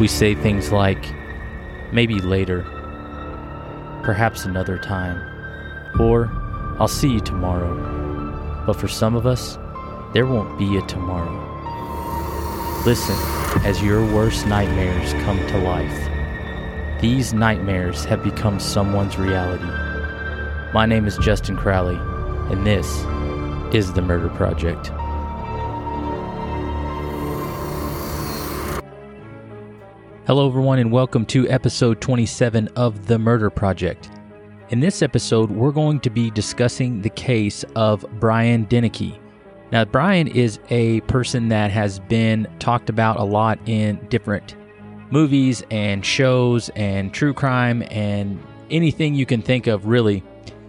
We say things like, maybe later, perhaps another time, or I'll see you tomorrow. But for some of us, there won't be a tomorrow. Listen as your worst nightmares come to life. These nightmares have become someone's reality. My name is Justin Crowley, and this is The Murder Project. Hello, everyone, and welcome to episode 27 of The Murder Project. In this episode, we're going to be discussing the case of Brian Deneke. Now, Brian is a person that has been talked about a lot in different movies and shows and true crime and anything you can think of, really,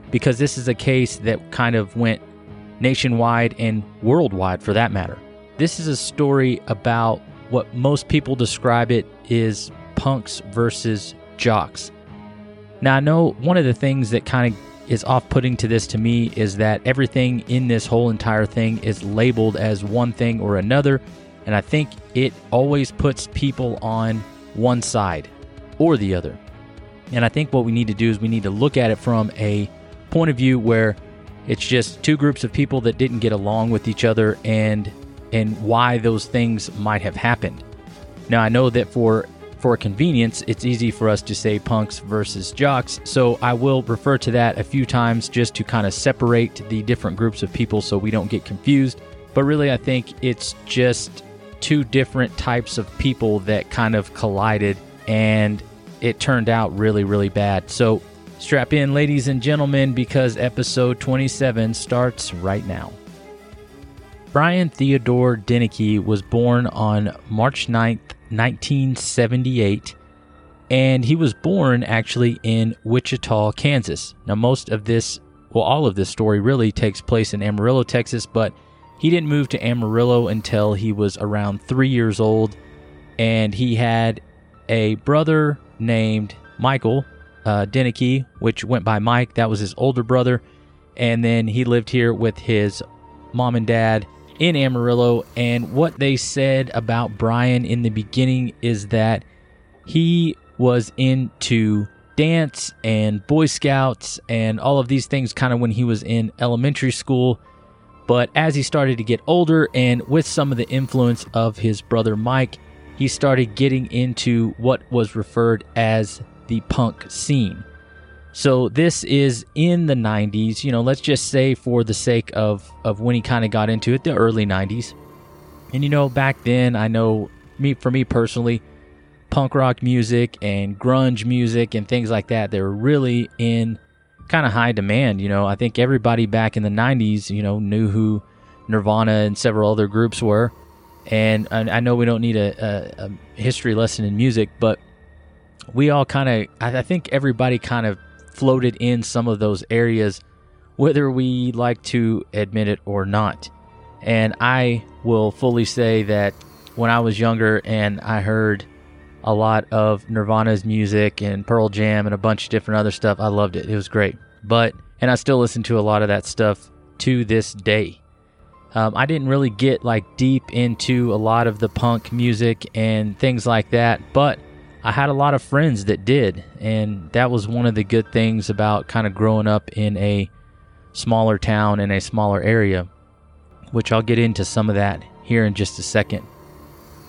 because this is a case that kind of went nationwide and worldwide for that matter. This is a story about what most people describe it is punks versus jocks. Now, I know one of the things that kind of is off putting to this to me is that everything in this whole entire thing is labeled as one thing or another. And I think it always puts people on one side or the other. And I think what we need to do is we need to look at it from a point of view where it's just two groups of people that didn't get along with each other and and why those things might have happened. Now I know that for for convenience, it's easy for us to say punks versus jocks, so I will refer to that a few times just to kind of separate the different groups of people so we don't get confused. But really, I think it's just two different types of people that kind of collided and it turned out really, really bad. So strap in, ladies and gentlemen, because episode 27 starts right now. Brian Theodore Deneke was born on March 9th, 1978, and he was born actually in Wichita, Kansas. Now, most of this, well, all of this story really takes place in Amarillo, Texas, but he didn't move to Amarillo until he was around three years old, and he had a brother named Michael uh, Deneke, which went by Mike. That was his older brother, and then he lived here with his mom and dad in Amarillo. And what they said about Brian in the beginning is that he was into dance and Boy Scouts and all of these things kind of when he was in elementary school. But as he started to get older and with some of the influence of his brother Mike, he started getting into what was referred as the punk scene. So this is in the 90s, you know, let's just say for the sake of of when he kind of got into it, the early 90s. And you know, back then, I know me for me personally, punk rock music and grunge music and things like that, they were really in kind of high demand, you know. I think everybody back in the 90s, you know, knew who Nirvana and several other groups were. And I know we don't need a, a, a history lesson in music, but we all kind of, I think everybody kind of floated in some of those areas, whether we like to admit it or not. And I will fully say that when I was younger and I heard a lot of Nirvana's music and Pearl Jam and a bunch of different other stuff, I loved it. It was great. But, and I still listen to a lot of that stuff to this day. Um, I didn't really get like deep into a lot of the punk music and things like that, but I had a lot of friends that did, and that was one of the good things about kind of growing up in a smaller town in a smaller area, which I'll get into some of that here in just a second.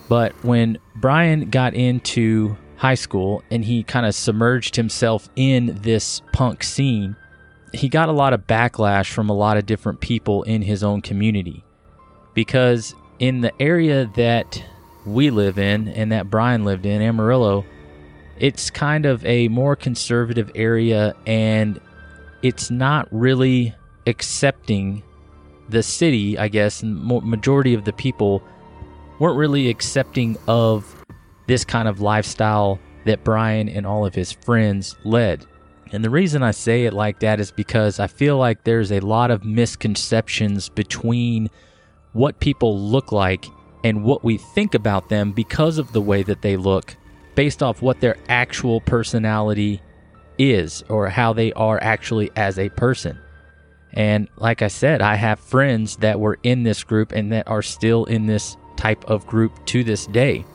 But when Brian got into high school and he kind of submerged himself in this punk scene, he got a lot of backlash from a lot of different people in his own community. Because in the area that we live in and that Brian lived in, Amarillo, it's kind of a more conservative area and it's not really accepting the city, I guess, and majority of the people weren't really accepting of this kind of lifestyle that Brian and all of his friends led. And the reason I say it like that is because I feel like there's a lot of misconceptions between what people look like and what we think about them because of the way that they look based off what their actual personality is or how they are actually as a person. And like I said, I have friends that were in this group and that are still in this type of group to this day.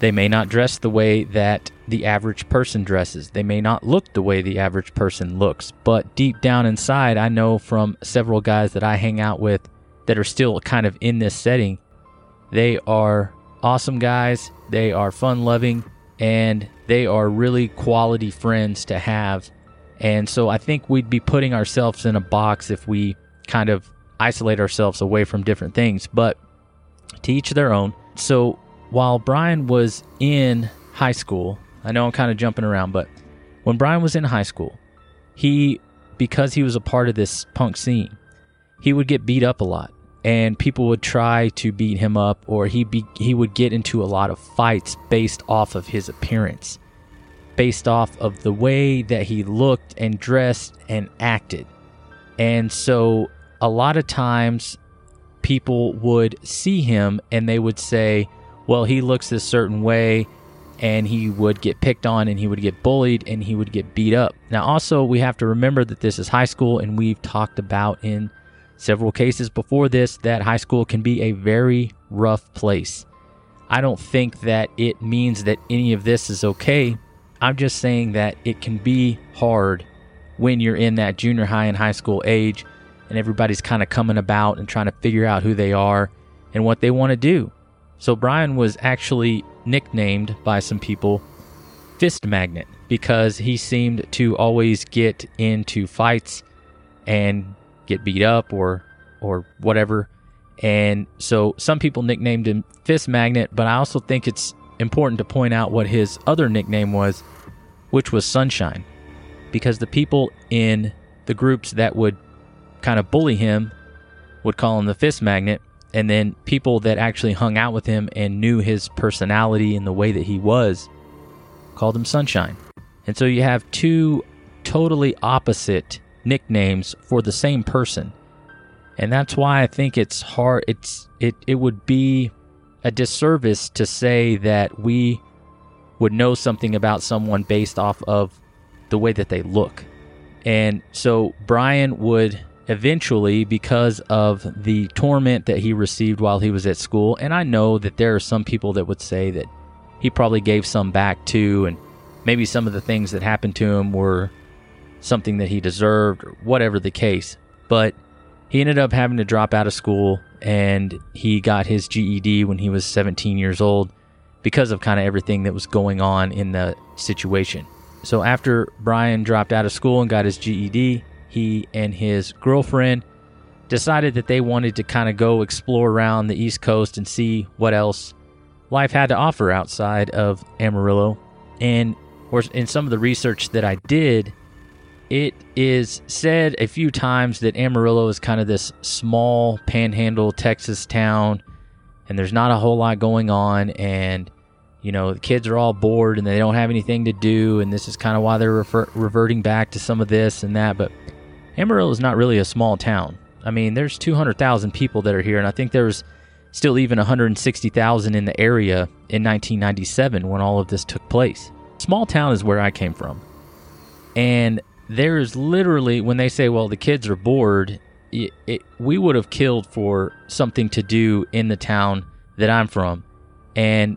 They may not dress the way that the average person dresses. They may not look the way the average person looks. But deep down inside, I know from several guys that I hang out with that are still kind of in this setting, they are awesome guys. They are fun loving and they are really quality friends to have. And so I think we'd be putting ourselves in a box if we kind of isolate ourselves away from different things. But to each their own. So while Brian was in high school, I know I'm kind of jumping around, but when Brian was in high school, he, because he was a part of this punk scene, he would get beat up a lot. And people would try to beat him up, or he be, he would get into a lot of fights based off of his appearance, based off of the way that he looked and dressed and acted. And so, a lot of times, people would see him and they would say, well, he looks this certain way, and he would get picked on and he would get bullied and he would get beat up. Now, also, we have to remember that this is high school, and we've talked about in several cases before this that high school can be a very rough place. I don't think that it means that any of this is okay. I'm just saying that it can be hard when you're in that junior high and high school age and everybody's kind of coming about and trying to figure out who they are and what they want to do. So Brian was actually nicknamed by some people Fist Magnet because he seemed to always get into fights and get beat up or or whatever. And so some people nicknamed him Fist Magnet, but I also think it's important to point out what his other nickname was, which was Sunshine. Because the people in the groups that would kind of bully him would call him the Fist Magnet, and then people that actually hung out with him and knew his personality and the way that he was called him Sunshine. And so you have two totally opposite nicknames for the same person. And that's why I think it's hard it's it it would be a disservice to say that we would know something about someone based off of the way that they look. And so Brian would eventually because of the torment that he received while he was at school. And I know that there are some people that would say that he probably gave some back too, and maybe some of the things that happened to him were something that he deserved, or whatever the case. But he ended up having to drop out of school and he got his GED when he was 17 years old because of kind of everything that was going on in the situation. So after Brian dropped out of school and got his GED, he and his girlfriend decided that they wanted to kind of go explore around the East Coast and see what else life had to offer outside of Amarillo. And in some of the research that I did, it is said a few times that Amarillo is kind of this small panhandle Texas town and there's not a whole lot going on and you know the kids are all bored and they don't have anything to do and this is kind of why they're refer- reverting back to some of this and that but Amarillo is not really a small town. I mean, there's 200,000 people that are here, and I think there's still even 160,000 in the area in 1997 when all of this took place. Small town is where I came from. And there is literally, when they say, well, the kids are bored, it, it, we would have killed for something to do in the town that I'm from. And,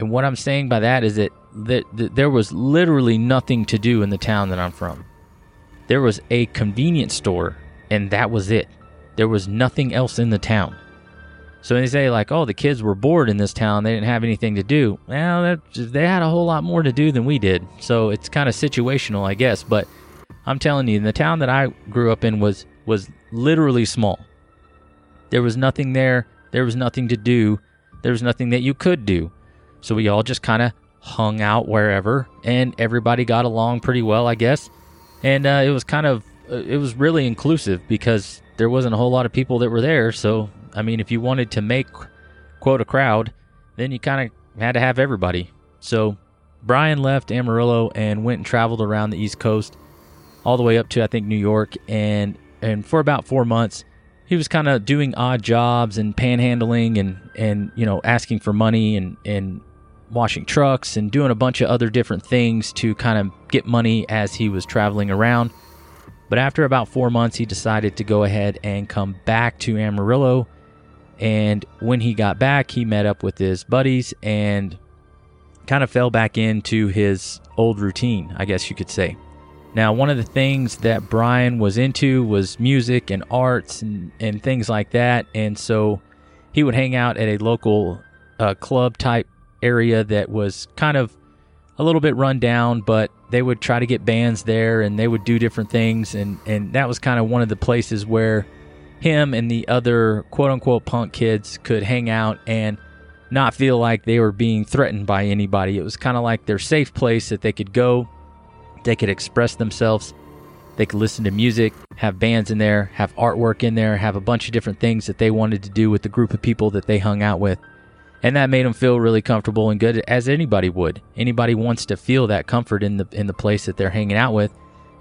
and what I'm saying by that is that, that, there was literally nothing to do in the town that I'm from there was a convenience store, and that was it. There was nothing else in the town. So when they say like, oh, the kids were bored in this town; they didn't have anything to do. Well, they had a whole lot more to do than we did. So it's kind of situational, I guess. But I'm telling you, the town that I grew up in was was literally small. There was nothing there. There was nothing to do. There was nothing that you could do. So we all just kind of hung out wherever, and everybody got along pretty well, I guess and uh, it was kind of uh, it was really inclusive because there wasn't a whole lot of people that were there. So I mean, if you wanted to make quote a crowd, then you kind of had to have everybody. So Brian left Amarillo and went and traveled around the East Coast, all the way up to I think New York, and and for about four months, he was kind of doing odd jobs and panhandling and and you know asking for money and and washing trucks and doing a bunch of other different things to kind of get money as he was traveling around. But after about four months, he decided to go ahead and come back to Amarillo. And when he got back, he met up with his buddies and kind of fell back into his old routine, I guess you could say. Now, one of the things that Brian was into was music and arts and, and things like that. And so he would hang out at a local uh, club type area that was kind of a little bit run down, but they would try to get bands there and they would do different things. And, and that was kind of one of the places where him and the other quote unquote punk kids could hang out and not feel like they were being threatened by anybody. It was kind of like their safe place that they could go, they could express themselves, they could listen to music, have bands in there, have artwork in there, have a bunch of different things that they wanted to do with the group of people that they hung out with. And that made them feel really comfortable and good as anybody would. Anybody wants to feel that comfort in the in the place that they're hanging out with.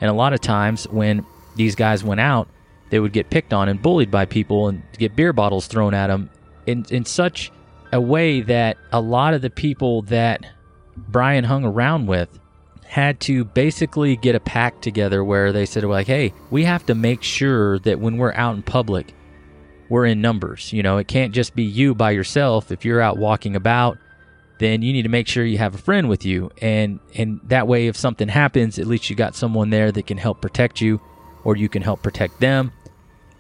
And a lot of times when these guys went out, they would get picked on and bullied by people and get beer bottles thrown at them in in such a way that a lot of the people that Brian hung around with had to basically get a pact together where they said like hey we have to make sure that when we're out in public we're in numbers. You know it can't just be you by yourself. If you're out walking about then you need to make sure you have a friend with you. And and that way if something happens at least you got someone there that can help protect you or you can help protect them.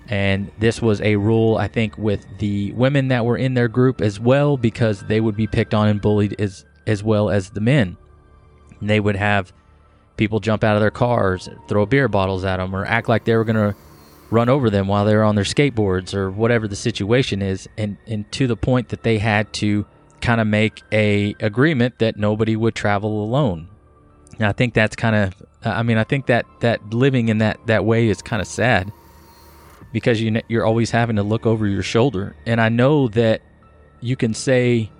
And this was a rule, I think, with the women that were in their group as well, because they would be picked on and bullied as, as well as the men. And they would have people jump out of their cars, throw beer bottles at them, or act like they were going to run over them while they were on their skateboards, or whatever the situation is. And, and to the point that they had to kind of make a agreement that nobody would travel alone. And I think that's kind of, I mean, I think that, that living in that, that way is kind of sad because you you're always having to look over your shoulder. And I know that you can say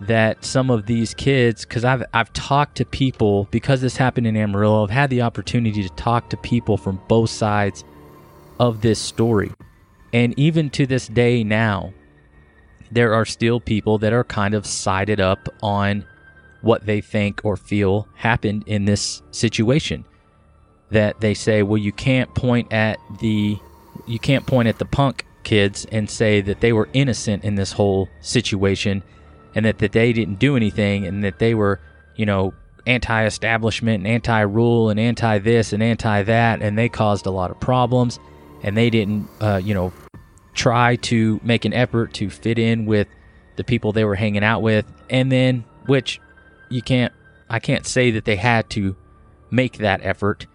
that some of these kids because I've I've talked to people because this happened in Amarillo. I've had the opportunity to talk to people from both sides of this story. And even to this day now, there are still people that are kind of sided up on what they think or feel happened in this situation. That they say, well, you can't point at the you can't point at the punk kids and say that they were innocent in this whole situation and that, that they didn't do anything and that they were, you know, anti establishment and anti rule and anti this and anti that and they caused a lot of problems and they didn't, uh, you know, try to make an effort to fit in with the people they were hanging out with. And then, which you can't, I can't say that they had to make that effort.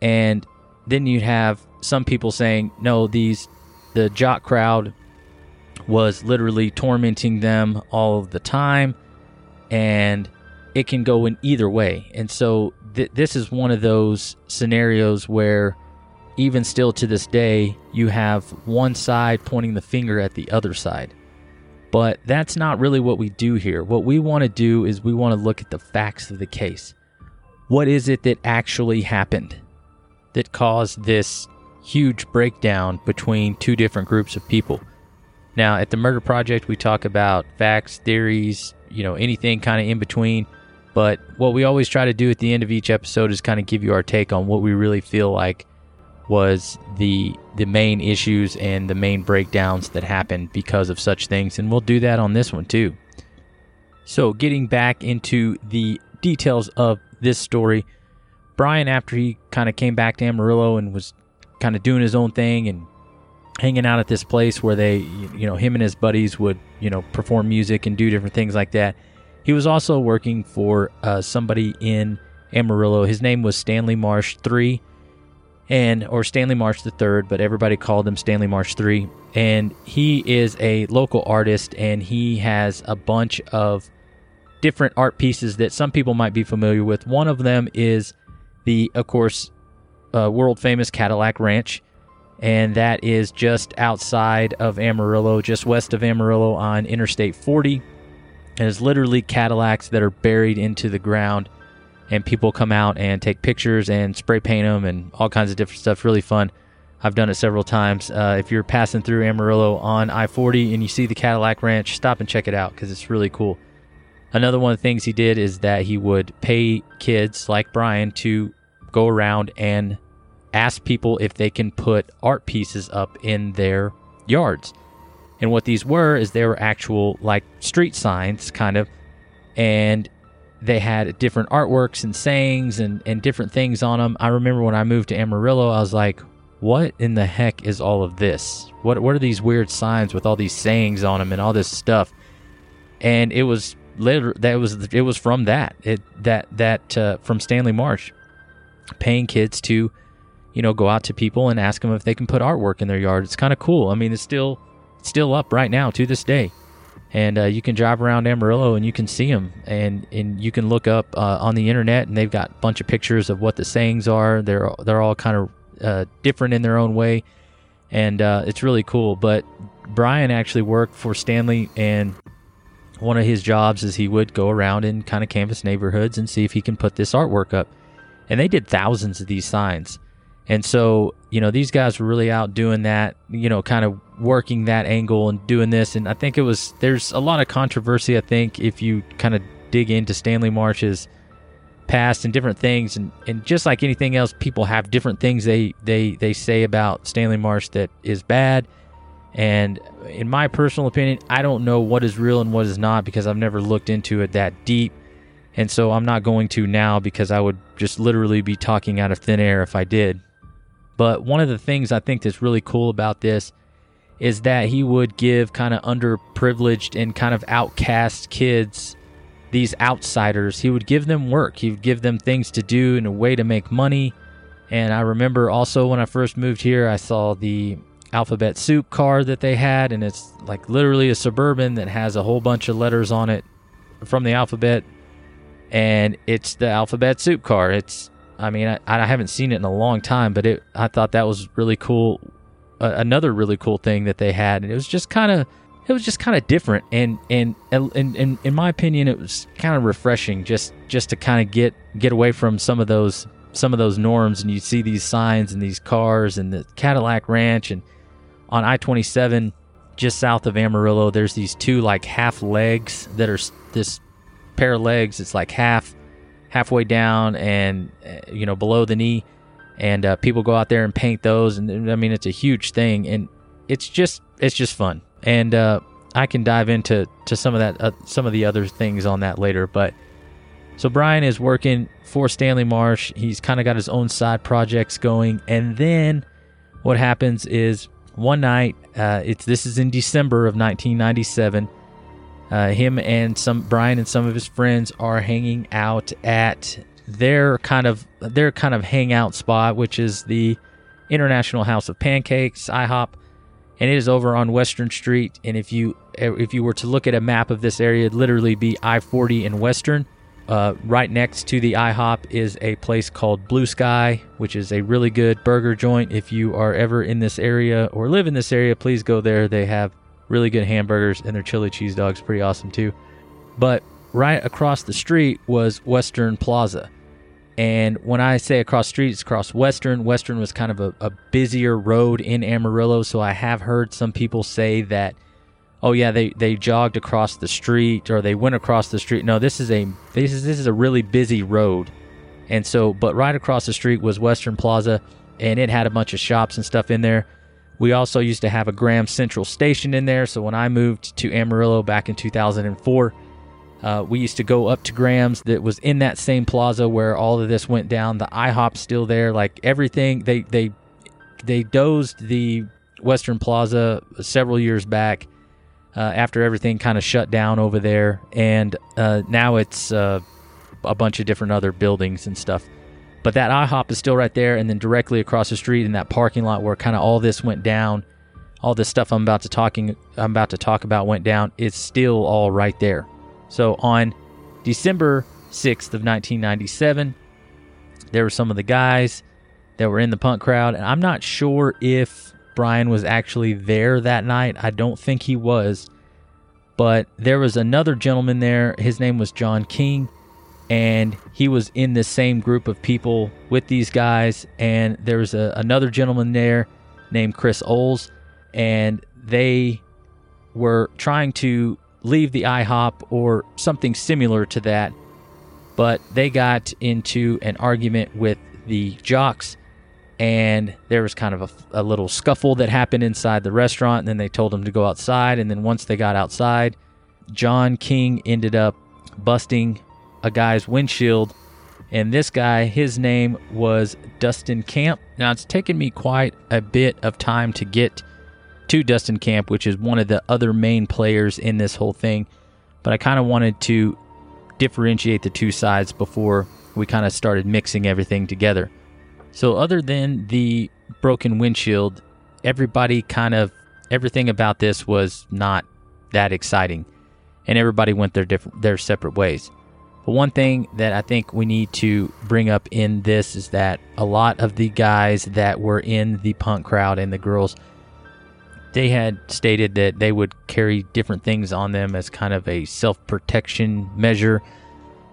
And then you'd have some people saying no these the jock crowd was literally tormenting them all the time and it can go in either way. And so th- this is one of those scenarios where even still to this day you have one side pointing the finger at the other side. But that's not really what we do here. What we want to do is we want to look at the facts of the case. What is it that actually happened that caused this huge breakdown between two different groups of people. Now, at the Murder Project, we talk about facts, theories, you know, anything kind of in between. But what we always try to do at the end of each episode is kind of give you our take on what we really feel like was the the main issues and the main breakdowns that happened because of such things and we'll do that on this one too. So, getting back into the details of this story, Brian after he kind of came back to Amarillo and was kind of doing his own thing and hanging out at this place where they, you know, him and his buddies would, you know, perform music and do different things like that. He was also working for uh, somebody in Amarillo. His name was Stanley Marsh three, and or Stanley Marsh the third, but everybody called him Stanley Marsh three. And he is a local artist, and he has a bunch of different art pieces that some people might be familiar with. One of them is the, of course, uh, world famous Cadillac Ranch, and that is just outside of Amarillo, just west of Amarillo on Interstate 40. And it's literally Cadillacs that are buried into the ground, and people come out and take pictures and spray paint them and all kinds of different stuff. Really fun. I've done it several times. Uh, if you're passing through Amarillo on I 40 and you see the Cadillac Ranch, stop and check it out because it's really cool. Another one of the things he did is that he would pay kids like Brian to go around and ask people if they can put art pieces up in their yards. And what these were is they were actual like street signs kind of and they had different artworks and sayings and, and different things on them. I remember when I moved to Amarillo, I was like, what in the heck is all of this? What what are these weird signs with all these sayings on them and all this stuff? And it was later that was it was from that it that that uh, from Stanley Marsh, paying kids to, you know, go out to people and ask them if they can put artwork in their yard. It's kind of cool. I mean, it's still still up right now to this day and uh, you can drive around Amarillo and you can see them, and and you can look up uh, on the internet, and they've got a bunch of pictures of what the sayings are. They're they're all kind of uh, different in their own way, and uh, it's really cool. But Brian actually worked for Stanley, and one of his jobs is he would go around and kind of canvass neighborhoods and see if he can put this artwork up, and they did thousands of these signs. And so, you know, these guys were really out doing that, you know, kind of working that angle and doing this. And I think it was, there's a lot of controversy, I think, if you kind of dig into Stanley Marsh's past and different things. And, and just like anything else, people have different things they, they, they say about Stanley Marsh that is bad. And in my personal opinion, I don't know what is real and what is not because I've never looked into it that deep. And so I'm not going to now because I would just literally be talking out of thin air if I did. But one of the things I think that's really cool about this is that he would give kind of underprivileged and kind of outcast kids, these outsiders, he would give them work. He would give them things to do and a way to make money. And I remember also when I first moved here, I saw the alphabet soup car that they had, and it's like literally a suburban that has a whole bunch of letters on it from the alphabet. And it's the alphabet soup car. It's I mean, I, I haven't seen it in a long time, but it I thought that was really cool. Uh, another really cool thing that they had, and it was just kind of it was just kind of different, and and and, and in my opinion, it was kind of refreshing just just to kind of get get away from some of those some of those norms, and you see these signs and these cars and the Cadillac Ranch, and on I twenty seven just south of Amarillo, there's these two like half legs that are this pair of legs. It's like half halfway down and uh, you know below the knee, and uh, people go out there and paint those. And I mean, it's a huge thing, and it's just it's just fun. And uh, I can dive into to some of that uh, some of the other things on that later, but. So Brian is working for Stanley Marsh. He's kind of got his own side projects going, and then what happens is one night, uh, it's this is in December of 1997. Uh, him and some Brian and some of his friends are hanging out at their kind of their kind of hangout spot, which is the International House of Pancakes (IHOP), and it is over on Western Street. And if you if you were to look at a map of this area, it'd literally be I-40 and Western. Uh, right next to the IHOP is a place called Blue Sky, which is a really good burger joint. If you are ever in this area or live in this area, please go there. They have really good hamburgers, and their chili cheese dogs pretty awesome too. But right across the street was Western Plaza. And when I say across street, it's across Western. Western was kind of a, a busier road in Amarillo, so I have heard some people say that, oh yeah, they, they jogged across the street or they went across the street. No, this is a this is this is a really busy road, and so but right across the street was Western Plaza, and it had a bunch of shops and stuff in there. We also used to have a Graham Central station in there. So when I moved to Amarillo back in 2004, uh, we used to go up to Graham's that was in that same plaza where all of this went down. The IHOP's still there. Like everything, they they they dozed the Western Plaza several years back uh, after everything kind of shut down over there, and uh, now it's uh, a bunch of different other buildings and stuff. But that IHOP is still right there, and then directly across the street in that parking lot where kind of all this went down, all this stuff I'm about to talking I'm about to talk about went down. It's still all right there. So on December 6th of 1997, there were some of the guys that were in the punk crowd, and I'm not sure if Brian was actually there that night. I don't think he was. But there was another gentleman there. His name was John King and he was in the same group of people with these guys. And there was a, another gentleman there named chris oles and they were trying to leave the ihop or something similar to that but they got into an argument with the jocks and there was kind of a, a little scuffle that happened inside the restaurant and then they told them to go outside and then once they got outside john king ended up busting a guy's windshield. And this guy, his name was Dustin Camp. Now, it's taken me quite a bit of time to get to Dustin Camp, which is one of the other main players in this whole thing. But I kind of wanted to differentiate the two sides before we kind of started mixing everything together. So, other than the broken windshield, everybody kind of everything about this was not that exciting, and everybody went their different their separate ways. But one thing that I think we need to bring up in this is that a lot of the guys that were in the punk crowd and the girls, they had stated that they would carry different things on them as kind of a self protection measure.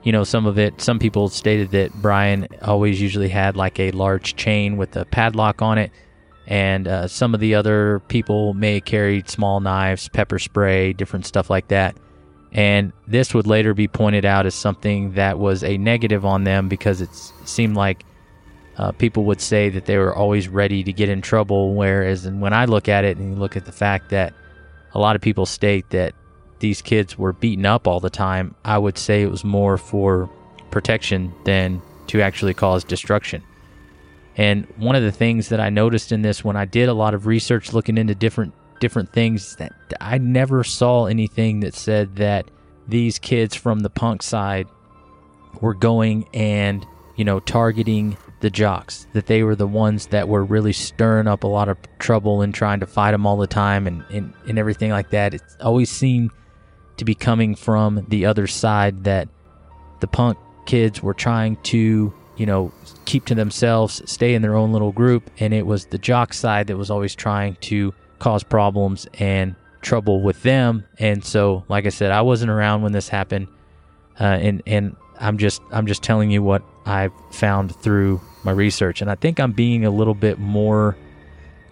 You know, some of it, some people stated that Brian always usually had like a large chain with a padlock on it and uh, some of the other people may carry small knives, pepper spray, different stuff like that. And this would later be pointed out as something that was a negative on them because it seemed like uh, people would say that they were always ready to get in trouble. Whereas, and when I look at it and you look at the fact that a lot of people state that these kids were beaten up all the time, I would say it was more for protection than to actually cause destruction. And one of the things that I noticed in this when I did a lot of research looking into different different things that I never saw anything that said that these kids from the punk side were going and, you know, targeting the jocks, that they were the ones that were really stirring up a lot of trouble and trying to fight them all the time and, and, and everything like that. It always seemed to be coming from the other side that the punk kids were trying to you know, keep to themselves, stay in their own little group. And it was the jock side that was always trying to cause problems and trouble with them. And so, like I said, I wasn't around when this happened, uh, and and I'm just I'm just telling you what I've found through my research. And I think I'm being a little bit more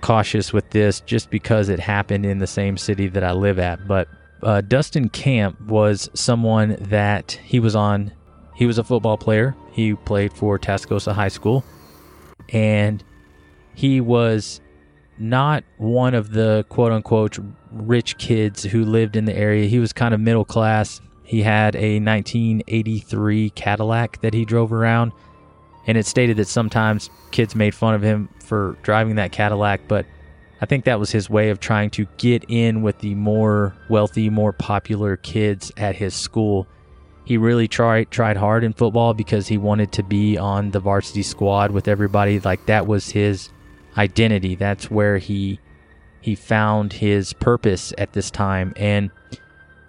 cautious with this just because it happened in the same city that I live at. But uh, Dustin Camp was someone that he was on he was a football player. He played for Tascosa High School. And he was not one of the quote unquote rich kids who lived in the area. He was kind of middle class. He had a 1983 Cadillac that he drove around. And it stated that sometimes kids made fun of him for driving that Cadillac, but I think that was his way of trying to get in with the more wealthy, more popular kids at his school he really tried tried hard in football because he wanted to be on the varsity squad with everybody. Like that was his identity. That's where he he found his purpose at this time. And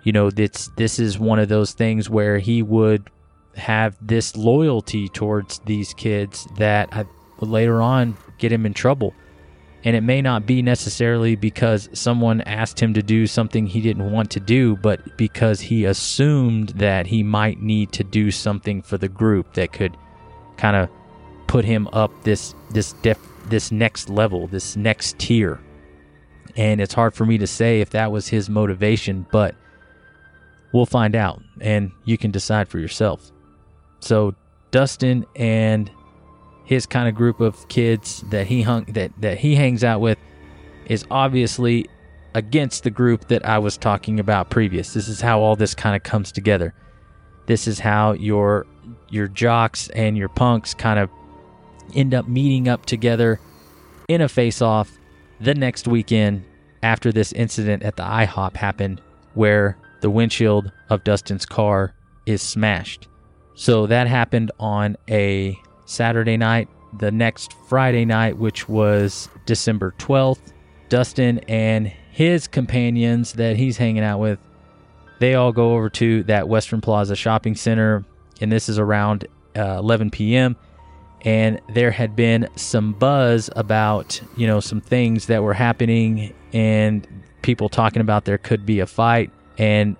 you know, this this is one of those things where he would have this loyalty towards these kids that I, later on get him in trouble. And it may not be necessarily because someone asked him to do something he didn't want to do, but because he assumed that he might need to do something for the group that could kind of put him up this this def, this next level, this next tier. And it's hard for me to say if that was his motivation, but we'll find out and you can decide for yourself. So Dustin and his kind of group of kids that he hung that that he hangs out with is obviously against the group that I was talking about previous. This is how all this kind of comes together. This is how your your jocks and your punks kind of end up meeting up together in a face off the next weekend after this incident at the IHOP happened where the windshield of Dustin's car is smashed. So that happened on a Saturday night. The next Friday night, which was December 12th, Dustin and his companions that he's hanging out with, they all go over to that Western Plaza shopping center, and this is around uh, 11 p.m. And there had been some buzz about, you know, some things that were happening, and people talking about there could be a fight. And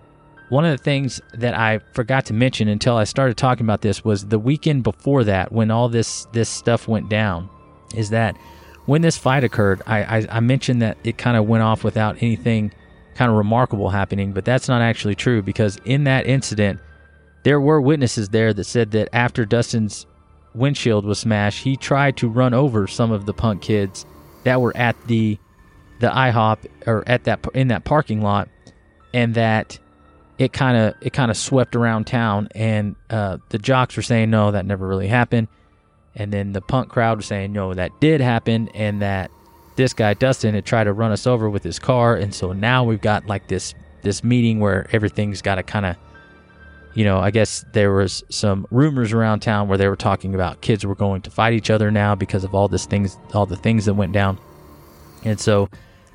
one of the things that I forgot to mention until I started talking about this was the weekend before that, when all this this stuff went down, is that when this fight occurred, I, I, I mentioned that it kind of went off without anything kind of remarkable happening, but that's not actually true because in that incident, there were witnesses there that said that after Dustin's windshield was smashed, he tried to run over some of the punk kids that were at the the IHOP or at that in that parking lot, and that it kind of it kind of swept around town, and uh, the jocks were saying no, that never really happened, and then the punk crowd was saying no, that did happen, and that this guy Dustin had tried to run us over with his car, and so now we've got like this this meeting where everything's got to kind of you know, I guess there was some rumors around town where they were talking about kids were going to fight each other now because of all this things, all the things that went down. And so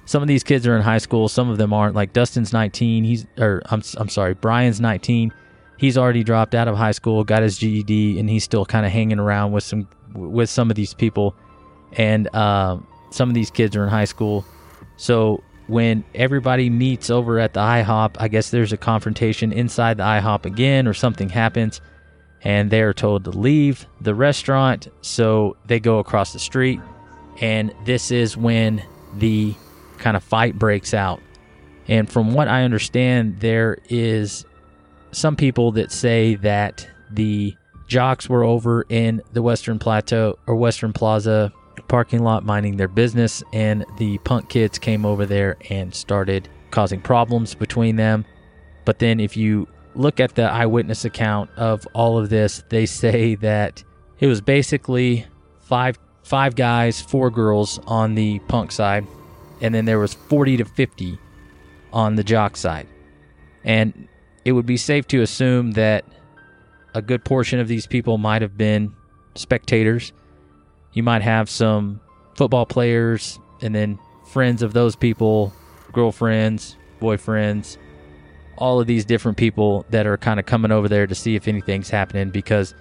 some of these kids are in high school, some of them aren't. Like Dustin's 19, he's or I'm I'm sorry, Brian's 19. He's already dropped out of high school, got his GED, and he's still kind of hanging around with some with some of these people. And uh, some of these kids are in high school. So when everybody meets over at the IHOP, I guess there's a confrontation inside the IHOP again, or something happens, and they're told to leave the restaurant. So they go across the street, and this is when the kind of fight breaks out. And from what I understand, there is some people that say that the jocks were over in the Western Plateau or Western Plaza parking lot minding their business, and the punk kids came over there and started causing problems between them. But then, if you look at the eyewitness account of all of this, they say that it was basically five five guys, four girls on the punk side, and then there was 40 to 50 on the jock side. And it would be safe to assume that a good portion of these people might have been spectators you might have some football players and then friends of those people, girlfriends, boyfriends, all of these different people that are kind of coming over there to see if anything's happening because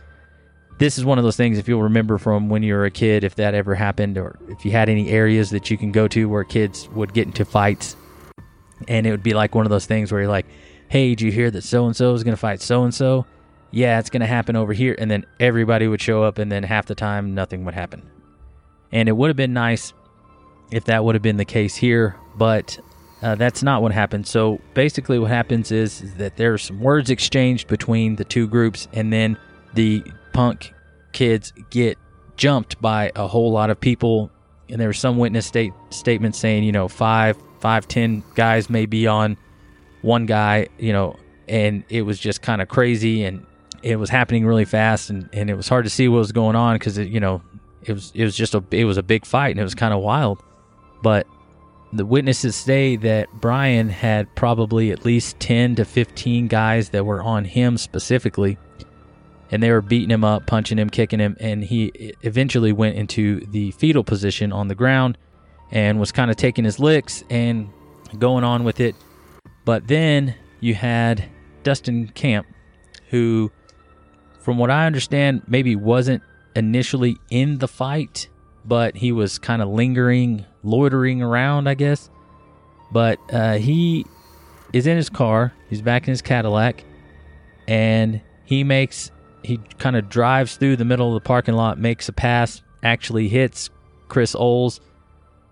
this is one of those things if you'll remember from when you were a kid if that ever happened or if you had any areas that you can go to where kids would get into fights. And it would be like one of those things where you're like hey did you hear that so and so is going to fight so and so yeah, it's going to happen over here. And then everybody would show up, and then half the time, nothing would happen. And it would have been nice if that would have been the case here, but uh, that's not what happened. So basically, what happens is, is that there's some words exchanged between the two groups, and then the punk kids get jumped by a whole lot of people. And there was some witness state statements saying, you know, five, five, ten guys may be on one guy, you know, and it was just kind of crazy. And it was happening really fast and, and it was hard to see what was going on because you know it was it was just a it was a big fight and it was kind of wild. But the witnesses say that Brian had probably at least 10 to 15 guys that were on him specifically and they were beating him up punching him kicking him and he eventually went into the fetal position on the ground and was kind of taking his licks and going on with it. But then you had Dustin Camp who from what I understand, maybe wasn't initially in the fight, but he was kind of lingering, loitering around, I guess. But uh, he is in his car. He's back in his Cadillac, and he makes he kind of drives through the middle of the parking lot, makes a pass, actually hits Chris Oles,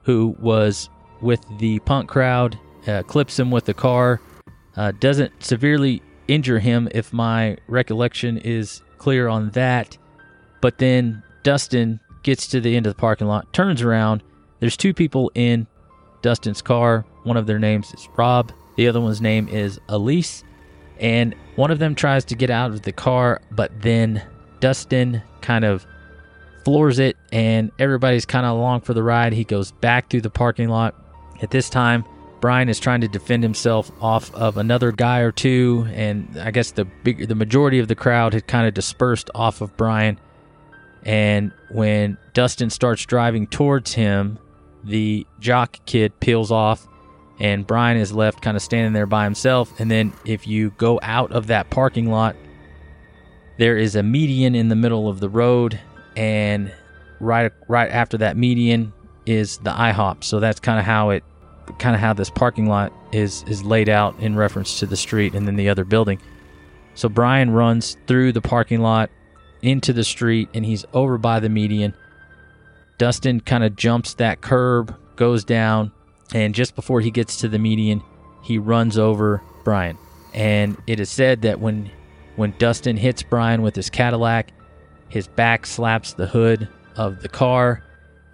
who was with the punk crowd, uh, clips him with the car, uh, doesn't severely injure him if my recollection is clear on that. But then Dustin gets to the end of the parking lot, turns around. There's two people in Dustin's car. One of their names is Rob, the other one's name is Elise. And one of them tries to get out of the car, but then Dustin kind of floors it, and everybody's kind of along for the ride. He goes back through the parking lot. At this time, Brian is trying to defend himself off of another guy or two, and I guess the big, the majority of the crowd had kind of dispersed off of Brian. And when Dustin starts driving towards him, the jock kid peels off, and Brian is left kind of standing there by himself. And then if you go out of that parking lot, there is a median in the middle of the road, and right right after that median is the IHOP. So that's kind of how it kind of how this parking lot is is laid out in reference to the street and then the other building. So Brian runs through the parking lot into the street and he's over by the median. Dustin kind of jumps that curb, goes down, and just before he gets to the median, he runs over Brian. And it is said that when when Dustin hits Brian with his Cadillac, his back slaps the hood of the car,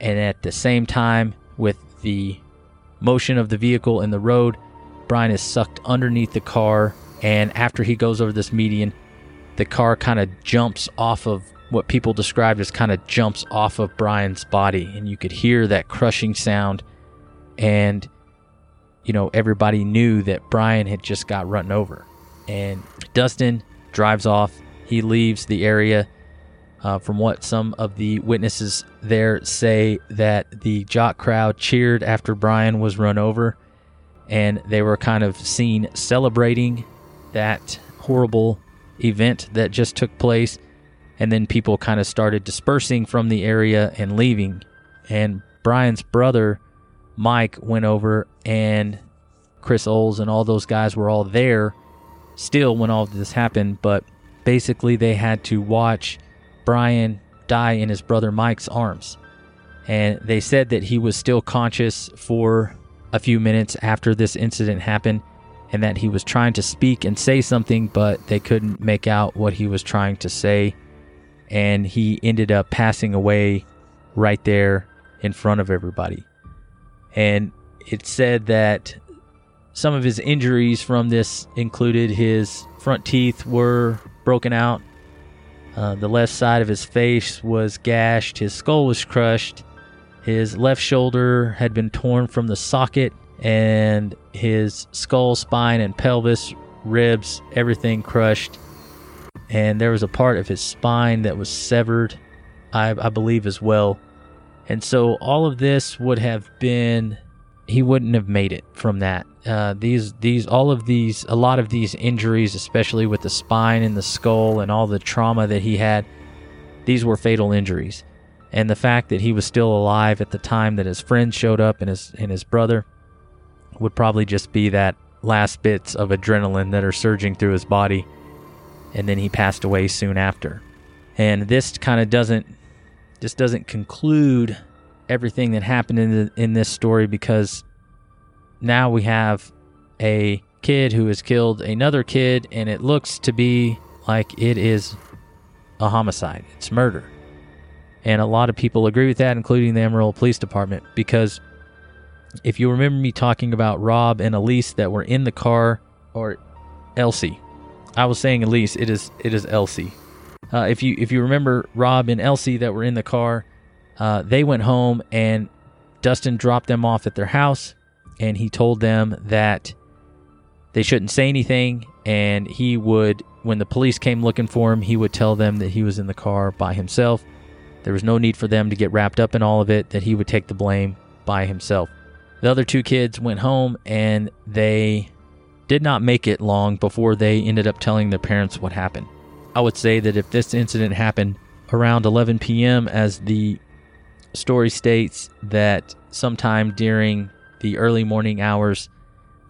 and at the same time with the motion of the vehicle in the road, Brian is sucked underneath the car And after he goes over this median, the car kind of jumps off of what people described as kind of jumps off of Brian's body. And you could hear that crushing sound. And, you know, everybody knew that Brian had just got run over. And Dustin drives off. He leaves the area. Uh, from what some of the witnesses there say, that the jock crowd cheered after Brian was run over, and they were kind of seen celebrating that horrible event that just took place. And then people kind of started dispersing from the area and leaving. And Brian's brother, Mike, went over, and Chris Oles and all those guys were all there still when all of this happened. But basically, they had to watch Brian die in his brother Mike's arms. And they said that he was still conscious for a few minutes after this incident happened and that he was trying to speak and say something, but they couldn't make out what he was trying to say. And he ended up passing away right there in front of everybody. And it said that some of his injuries from this included his front teeth were broken out, uh, the left side of his face was gashed, his skull was crushed, his left shoulder had been torn from the socket, and his skull, spine, and pelvis, ribs, everything crushed. And there was a part of his spine that was severed, I, I believe, as well. And so all of this would have been, he wouldn't have made it from that. Uh, these, these, all of these, a lot of these injuries, especially with the spine and the skull and all the trauma that he had, these were fatal injuries. And the fact that he was still alive at the time that his friends showed up and his and his brother, would probably just be that last bits of adrenaline that are surging through his body. And then he passed away soon after. And this kind of doesn't just doesn't conclude everything that happened in the, in this story because now we have a kid who has killed another kid and it looks to be like it is a homicide. It's murder. And a lot of people agree with that including the Amarillo Police Department because if you remember me talking about Rob and Elise that were in the car, or Elsie, I was saying Elise. It is it is Elsie. Uh, if you if you remember Rob and Elsie that were in the car, uh, they went home and Dustin dropped them off at their house, and he told them that they shouldn't say anything, and he would when the police came looking for him, he would tell them that he was in the car by himself. There was no need for them to get wrapped up in all of it. That he would take the blame by himself. The other two kids went home and they did not make it long before they ended up telling their parents what happened. I would say that if this incident happened around 11 p.m., as the story states, that sometime during the early morning hours,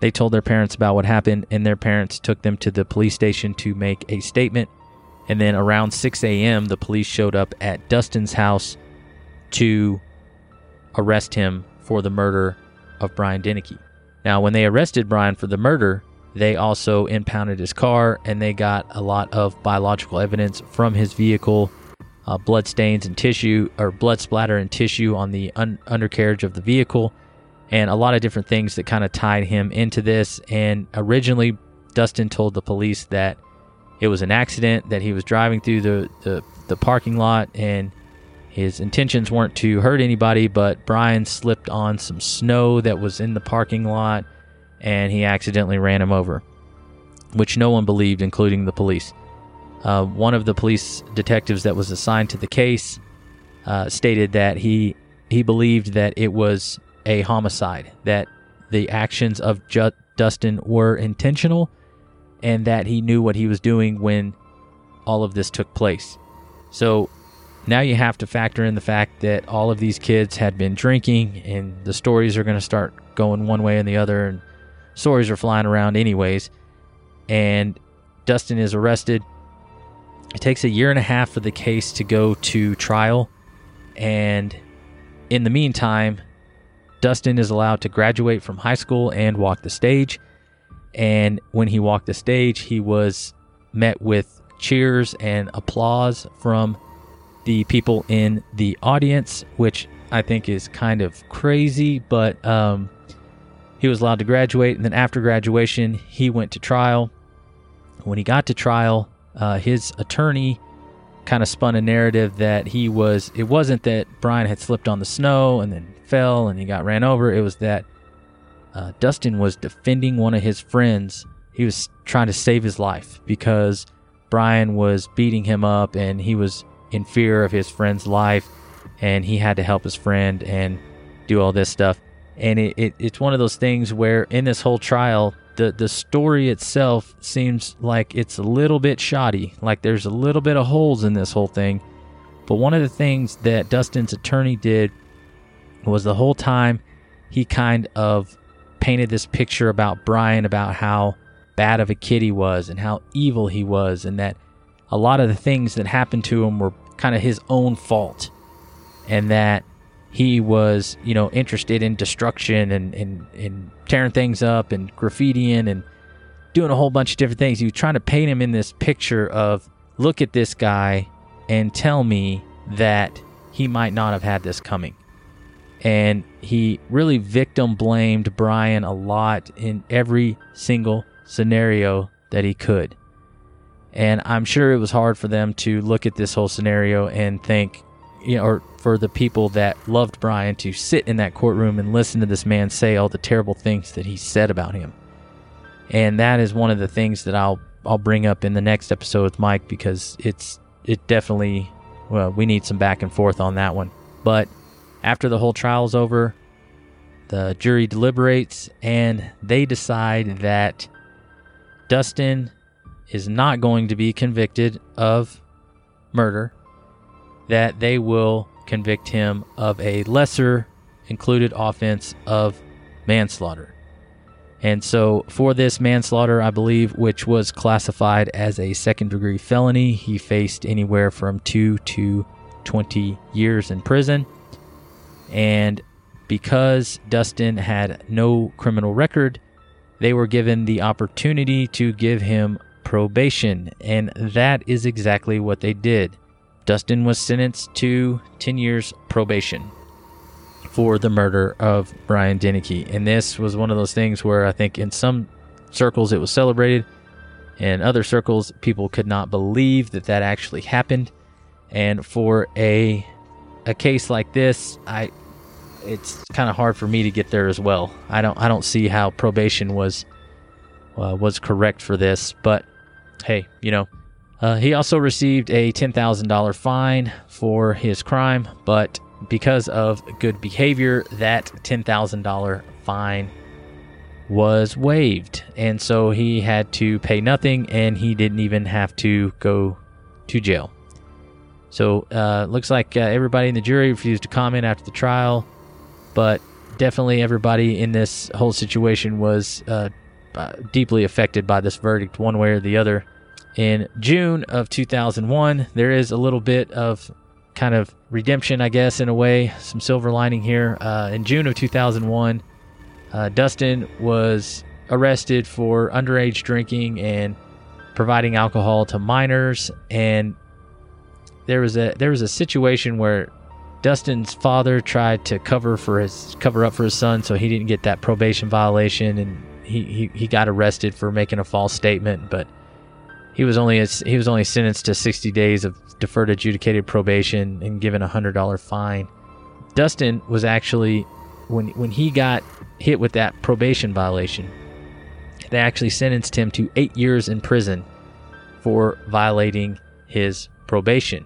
they told their parents about what happened, and their parents took them to the police station to make a statement. And then around 6 a.m., the police showed up at Dustin's house to arrest him for the murder of Brian Deneke. Now, when they arrested Brian for the murder, they also impounded his car and they got a lot of biological evidence from his vehicle uh, blood stains and tissue, or blood splatter and tissue on the un- undercarriage of the vehicle, and a lot of different things that kind of tied him into this. And originally, Dustin told the police that it was an accident, that he was driving through the, the, the parking lot and his intentions weren't to hurt anybody, but Brian slipped on some snow that was in the parking lot and he accidentally ran him over, which no one believed, including the police. Uh, one of the police detectives that was assigned to the case uh, stated that he he believed that it was a homicide, that the actions of Dustin were intentional, and that he knew what he was doing when all of this took place. So now you have to factor in the fact that all of these kids had been drinking and the stories are going to start going one way and the other and stories are flying around anyways. And dustin is arrested. It takes a year and a half for the case to go to trial. And in the meantime dustin is allowed to graduate from high school and walk the stage and when he walked the stage he was met with cheers and applause from the people in the audience, which I think is kind of crazy, but um, he was allowed to graduate. And then after graduation, he went to trial. When he got to trial, uh, his attorney kind of spun a narrative that he was, it wasn't that Brian had slipped on the snow and then fell and he got ran over. It was that uh, Dustin was defending one of his friends. He was trying to save his life because Brian was beating him up and he was in fear of his friend's life and he had to help his friend and do all this stuff. And it, it, it's one of those things where in this whole trial, the, the story itself seems like it's a little bit shoddy. Like there's a little bit of holes in this whole thing. But one of the things that Dustin's attorney did was the whole time he kind of painted this picture about Brian about how bad of a kid he was and how evil he was, and that a lot of the things that happened to him were kind of his own fault, and that he was, you know, interested in destruction and, and, and tearing things up and graffitiing and doing a whole bunch of different things. He was trying to paint him in this picture of look at this guy and tell me that he might not have had this coming and he really victim blamed Brian a lot in every single scenario that he could. And I'm sure it was hard for them to look at this whole scenario and think, you know, or for the people that loved Brian to sit in that courtroom and listen to this man say all the terrible things that he said about him. And that is one of the things that I'll I'll bring up in the next episode with Mike because it's it definitely well, we need some back and forth on that one. But after the whole trial is over, the jury deliberates and they decide that Dustin is not going to be convicted of murder, that they will convict him of a lesser included offense of manslaughter. And so, for this manslaughter, I believe, which was classified as a second degree felony, he faced anywhere from two to 20 years in prison. And because Dustin had no criminal record, they were given the opportunity to give him probation. And that is exactly what they did. Dustin was sentenced to 10 years probation for the murder of Brian Deneke. And this was one of those things where I think in some circles it was celebrated. In other circles, people could not believe that that actually happened. And for a a case like this, I it's kind of hard for me to get there as well. I don't I don't see how probation was uh, was correct for this, but hey, you know, uh, he also received a ten thousand dollar fine for his crime, but because of good behavior, that ten thousand dollar fine was waived, and so he had to pay nothing, and he didn't even have to go to jail. So uh, looks like uh, everybody in the jury refused to comment after the trial but definitely everybody in this whole situation was uh, uh, deeply affected by this verdict, one way or the other. In June of 2001, there is a little bit of kind of redemption, I guess, in a way, some silver lining here. Uh, in June of 2001, uh, Dustin was arrested for underage drinking and providing alcohol to minors, and there was a there was a situation where Dustin's father tried to cover for his cover up for his son, so he didn't get that probation violation, and he, he, he got arrested for making a false statement. But he was only he was only sentenced to 60 days of deferred adjudicated probation and given a hundred dollar fine. Dustin was actually when when he got hit with that probation violation, they actually sentenced him to eight years in prison for violating his probation.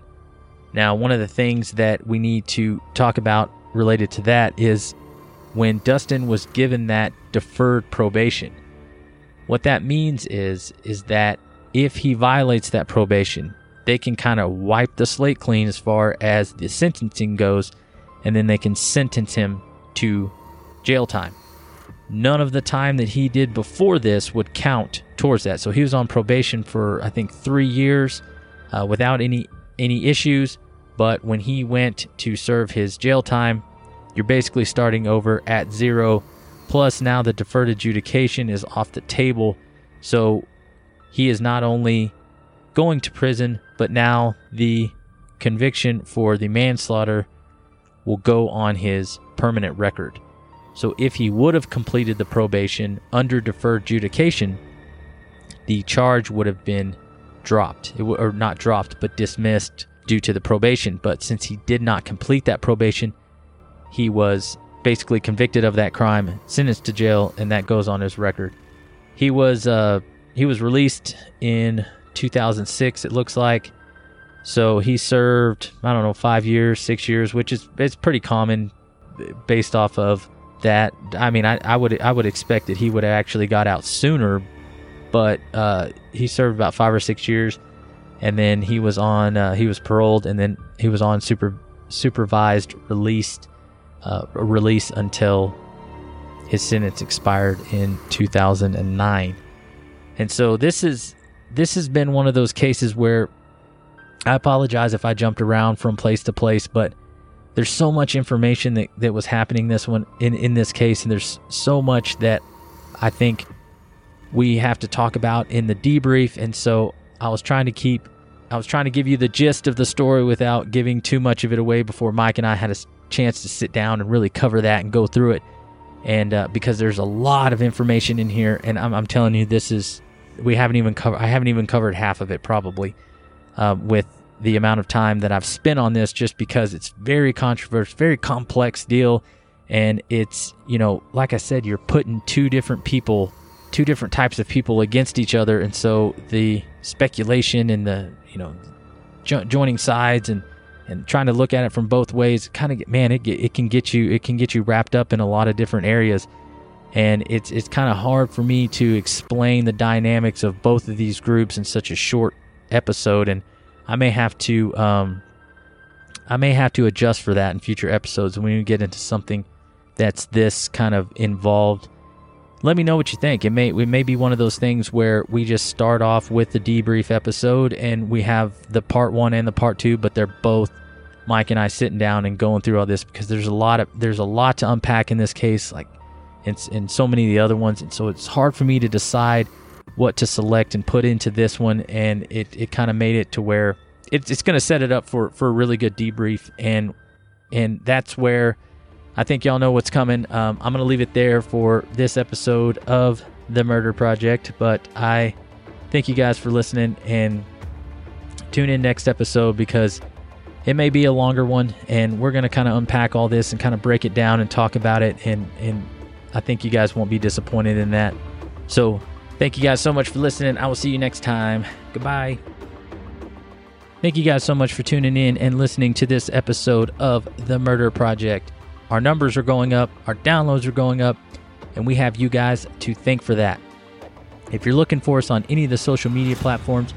Now, one of the things that we need to talk about related to that is when Dustin was given that deferred probation. What that means is is that if he violates that probation, they can kind of wipe the slate clean as far as the sentencing goes, and then they can sentence him to jail time. None of the time that he did before this would count towards that. So he was on probation for I think three years uh, without any any issues. But when he went to serve his jail time, you're basically starting over at zero. Plus, now the deferred adjudication is off the table. So he is not only going to prison, but now the conviction for the manslaughter will go on his permanent record. So if he would have completed the probation under deferred adjudication, the charge would have been dropped, w- or not dropped, but dismissed due to the probation. But since he did not complete that probation, he was basically convicted of that crime, sentenced to jail, and that goes on his record. He was uh, he was released in 2006. It looks like. So he served I don't know five years, six years, which is it's pretty common based off of that. I mean, I, I would I would expect that he would have actually got out sooner, but uh, he served about five or six years, and then he was on uh, he was paroled, and then he was on super supervised released uh, release until his sentence expired in 2009. And so this is this has been one of those cases where I apologize if I jumped around from place to place, but there's so much information that, that was happening this one in, in this case, and there's so much that I think we have to talk about in the debrief. And so I was trying to keep I was trying to give you the gist of the story without giving too much of it away before Mike and I had a chance to sit down and really cover that and go through it. And uh, because there's a lot of information in here, and I'm, I'm telling you, this is we haven't even covered. I haven't even covered half of it probably uh, with the amount of time that I've spent on this, just because it's very controversial, very complex deal, and it's you know, like I said, you're putting two different people, two different types of people against each other, and so the speculation and the you know jo- joining sides and and trying to look at it from both ways kind of man it, it can get you it can get you wrapped up in a lot of different areas. And it's it's kind of hard for me to explain the dynamics of both of these groups in such a short episode and I may have to um, I may have to adjust for that in future episodes when we get into something that's this kind of involved let me know what you think. It may it may be one of those things where we just start off with the debrief episode and we have the part one and the part two, but they're both Mike and I sitting down and going through all this because there's a lot of there's a lot to unpack in this case, like in, in so many of the other ones, and so it's hard for me to decide what to select and put into this one, and it, it kind of made it to where it's it's going to set it up for for a really good debrief, and and that's where I think y'all know what's coming. Um, I'm going to leave it there for this episode of The Murder Project, but I thank you guys for listening and tune in next episode because it may be a longer one and we're going to kind of unpack all this and kind of break it down and talk about it and and I think you guys won't be disappointed in that. So, thank you guys so much for listening. I will see you next time. Goodbye. Thank you guys so much for tuning in and listening to this episode of The Murder Project. Our numbers are going up, our downloads are going up, and we have you guys to thank for that. If you're looking for us on any of the social media platforms,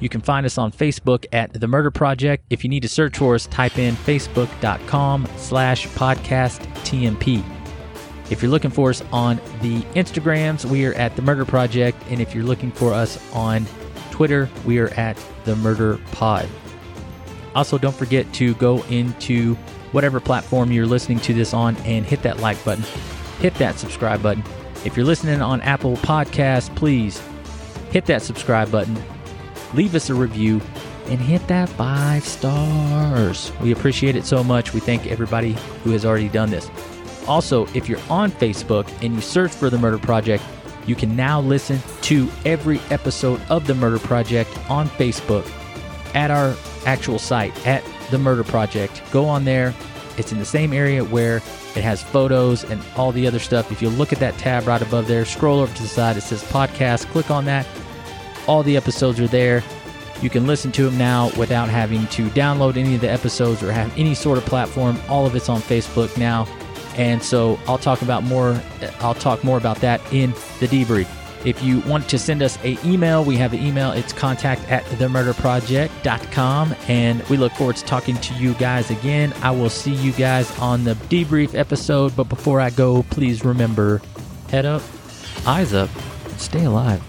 you can find us on Facebook at The Murder Project. If you need to search for us, type in facebook.com slash podcast TMP. If you're looking for us on the Instagrams, we are at The Murder Project. And if you're looking for us on Twitter, we are at The Murder Pod. Also, don't forget to go into whatever platform you're listening to this on and hit that like button, hit that subscribe button. If you're listening on Apple Podcasts, please hit that subscribe button, leave us a review, and hit that five stars. We appreciate it so much. We thank everybody who has already done this. Also, if you're on Facebook and you search for The Murder Project, you can now listen to every episode of The Murder Project on Facebook at our actual site at The Murder Project. Go on there. It's in the same area where it has photos and all the other stuff. If you look at that tab right above there, scroll over to the side, it says podcast. Click on that. All the episodes are there. You can listen to them now without having to download any of the episodes or have any sort of platform. All of it's on Facebook now. And so I'll talk about more I'll talk more about that in the debrief. If you want to send us a email, we have an email. It's contact at themurderproject.com. And we look forward to talking to you guys again. I will see you guys on the debrief episode. But before I go, please remember head up, eyes up, stay alive.